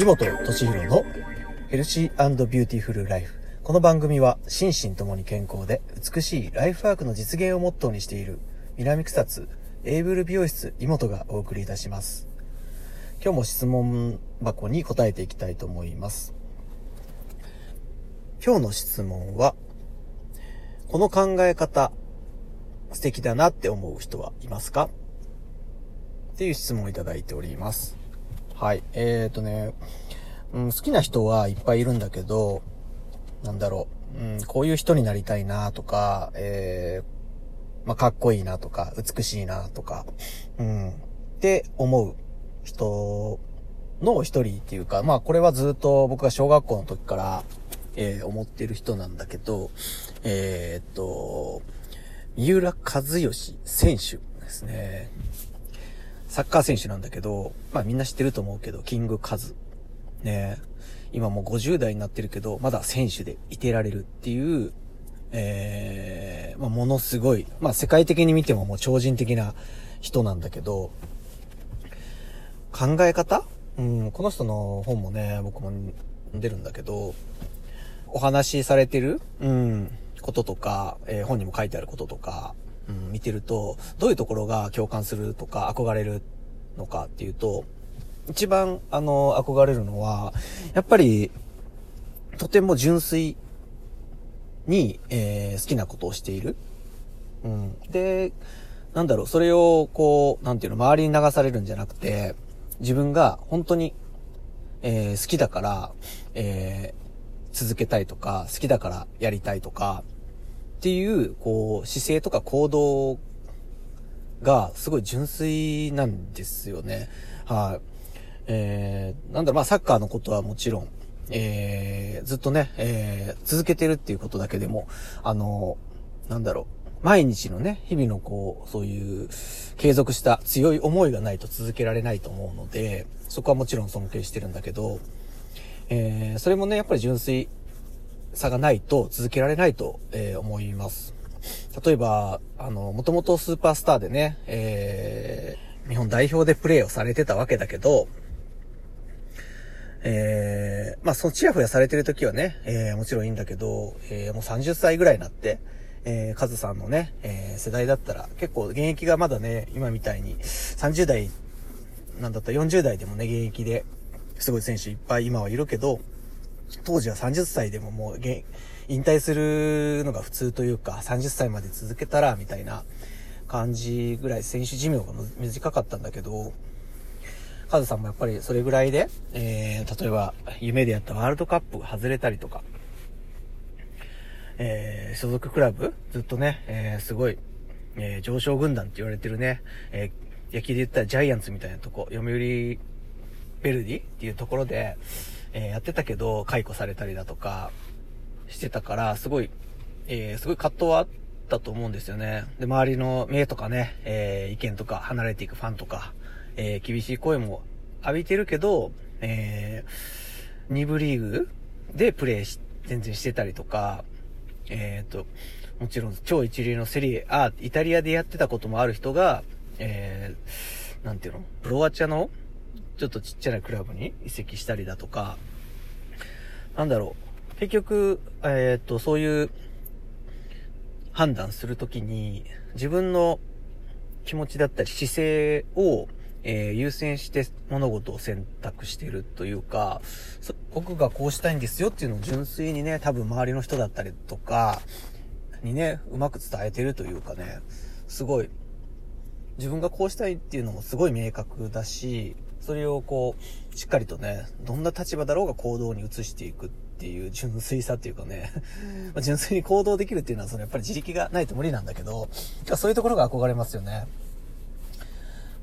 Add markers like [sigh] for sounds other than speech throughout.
井本敏弘の Healthy Beautiful Life。この番組は心身ともに健康で美しいライフワークの実現をモットーにしている南草津エイブル美容室井本がお送りいたします。今日も質問箱に答えていきたいと思います。今日の質問は、この考え方素敵だなって思う人はいますか？っていう質問をいただいております。はい。えーとね、うん、好きな人はいっぱいいるんだけど、なんだろう、うん、こういう人になりたいなとか、えー、まあ、かっこいいなとか、美しいなとか、うん、って思う人の一人っていうか、まあ、これはずっと僕が小学校の時から、えー、思ってる人なんだけど、えー、っと、三浦和義選手ですね。サッカー選手なんだけど、まあみんな知ってると思うけど、キングカズ。ね。今もう50代になってるけど、まだ選手でいてられるっていう、えー、まあものすごい、まあ世界的に見てももう超人的な人なんだけど、考え方？うん、この人の本もね、僕も出るんだけど、お話しされてる、うん、こととか、えー、本にも書いてあることとか、うん、見てると、どういうところが共感するとか憧れるのかっていうと、一番、あの、憧れるのは、やっぱり、とても純粋に、えー、好きなことをしている。うん。で、なんだろう、それを、こう、なんていうの、周りに流されるんじゃなくて、自分が本当に、えー、好きだから、えー、続けたいとか、好きだからやりたいとか、っていう、こう、姿勢とか行動がすごい純粋なんですよね。はい、えー、なんだろ、まあサッカーのことはもちろん、えー、ずっとね、えー、続けてるっていうことだけでも、あの、なんだろう、毎日のね、日々のこう、そういう継続した強い思いがないと続けられないと思うので、そこはもちろん尊敬してるんだけど、えー、それもね、やっぱり純粋さがないと続けられないと、えー、思います。例えば、あの、もともとスーパースターでね、えー、日本代表でプレーをされてたわけだけど、えー、まあ、そのチヤホヤされてる時はね、えー、もちろんいいんだけど、えー、もう30歳ぐらいになって、えー、カズさんのね、えー、世代だったら、結構現役がまだね、今みたいに30代なんだったら40代でもね、現役で、すごい選手いっぱい今はいるけど、当時は30歳でももう、引退するのが普通というか、30歳まで続けたら、みたいな感じぐらい選手寿命が短かったんだけど、カズさんもやっぱりそれぐらいで、えー、例えば夢でやったワールドカップ外れたりとか、えー、所属クラブ、ずっとね、えー、すごい、えー、上昇軍団って言われてるね、えー、野球で言ったらジャイアンツみたいなとこ、読売ベルディっていうところで、えー、やってたけど、解雇されたりだとか、してたから、すごい、えー、すごい葛藤はあったと思うんですよね。で、周りの目とかね、えー、意見とか、離れていくファンとか、えー、厳しい声も浴びてるけど、えー、2部リーグでプレーし、全然してたりとか、えっ、ー、と、もちろん超一流のセリエ、あ、イタリアでやってたこともある人が、えー、なんていうの？プロアチャのちょっとちっちゃなクラブに移籍したりだとか、なんだろう。結局、えっ、と、そういう判断するときに、自分の気持ちだったり姿勢を、えー、優先して物事を選択しているというか、僕がこうしたいんですよっていうのを純粋にね、多分周りの人だったりとか、にね、うまく伝えてるというかね、すごい、自分がこうしたいっていうのもすごい明確だし、それをこう、しっかりとね、どんな立場だろうが行動に移していくっていう純粋さっていうかね、ま純粋に行動できるっていうのはそのやっぱり自力がないと無理なんだけど、そういうところが憧れますよね。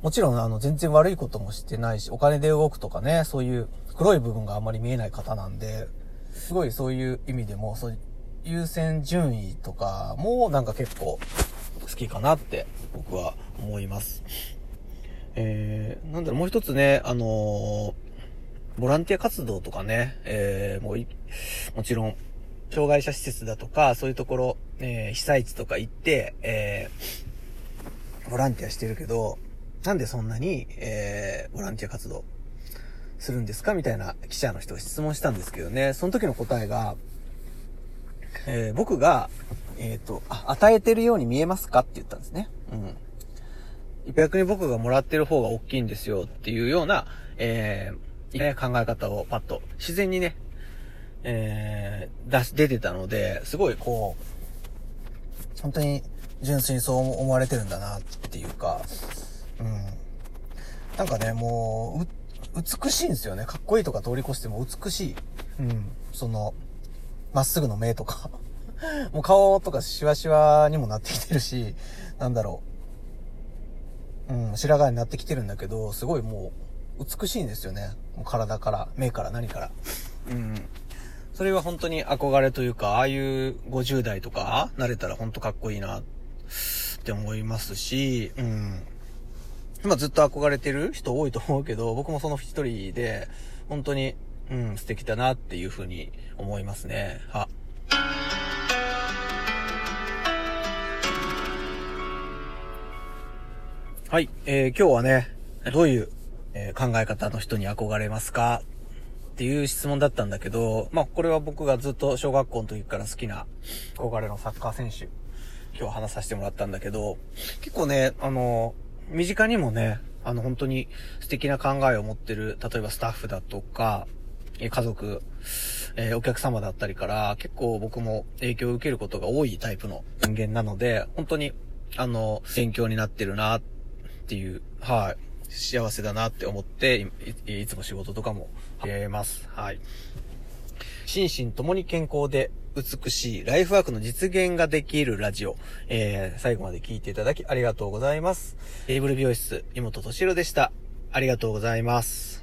もちろんあの全然悪いこともしてないし、お金で動くとかね、そういう黒い部分があんまり見えない方なんで、すごいそういう意味でも、そう優先順位とかもなんか結構好きかなって僕は思います。えー、なんだろう、もう一つね、あのー、ボランティア活動とかね、えー、もうもちろん、障害者施設だとか、そういうところ、えー、被災地とか行って、えー、ボランティアしてるけど、なんでそんなに、えー、ボランティア活動するんですか？みたいな記者の人が質問したんですけどね、その時の答えが、えー、僕が、えっ、ー、と、与えてるように見えますか？って言ったんですね。うん。逆に僕がもらってる方が大きいんですよっていうような、えー、考え方をパッと自然にね、えー、出し、出てたので、すごいこう、本当に純粋にそう思われてるんだなっていうか、うん。なんかね、もう、美しいんですよね。かっこいいとか通り越しても美しい。うん。その、まっすぐの目とか [laughs] もう顔とかシワシワにもなってきてるし、なんだろう。うん、白髪になってきてるんだけど、すごいもう、美しいんですよね。もう体から、目から何から。うん。それは本当に憧れというか、ああいう50代とか、なれたら本当かっこいいな、って思いますし、うん。今ずっと憧れてる人多いと思うけど、僕もその一人で、本当に、うん、素敵だなっていうふうに思いますね。は。はい、えー、今日はね、どういう、えー、考え方の人に憧れますか？っていう質問だったんだけど、まあ、これは僕がずっと小学校の時から好きな憧れのサッカー選手、今日話させてもらったんだけど、結構ね、あの、身近にもね、あの、本当に素敵な考えを持ってる、例えばスタッフだとか、え家族、えー、お客様だったりから、結構僕も影響を受けることが多いタイプの人間なので、本当に、あの、勉強になってるなっっていう、はい、幸せだなって思って、いいつも仕事とかも、えます。はい。心身ともに健康で美しいライフワークの実現ができるラジオ、えー、最後まで聞いていただきありがとうございます。エイブル美容室、妹敏郎でした。ありがとうございます。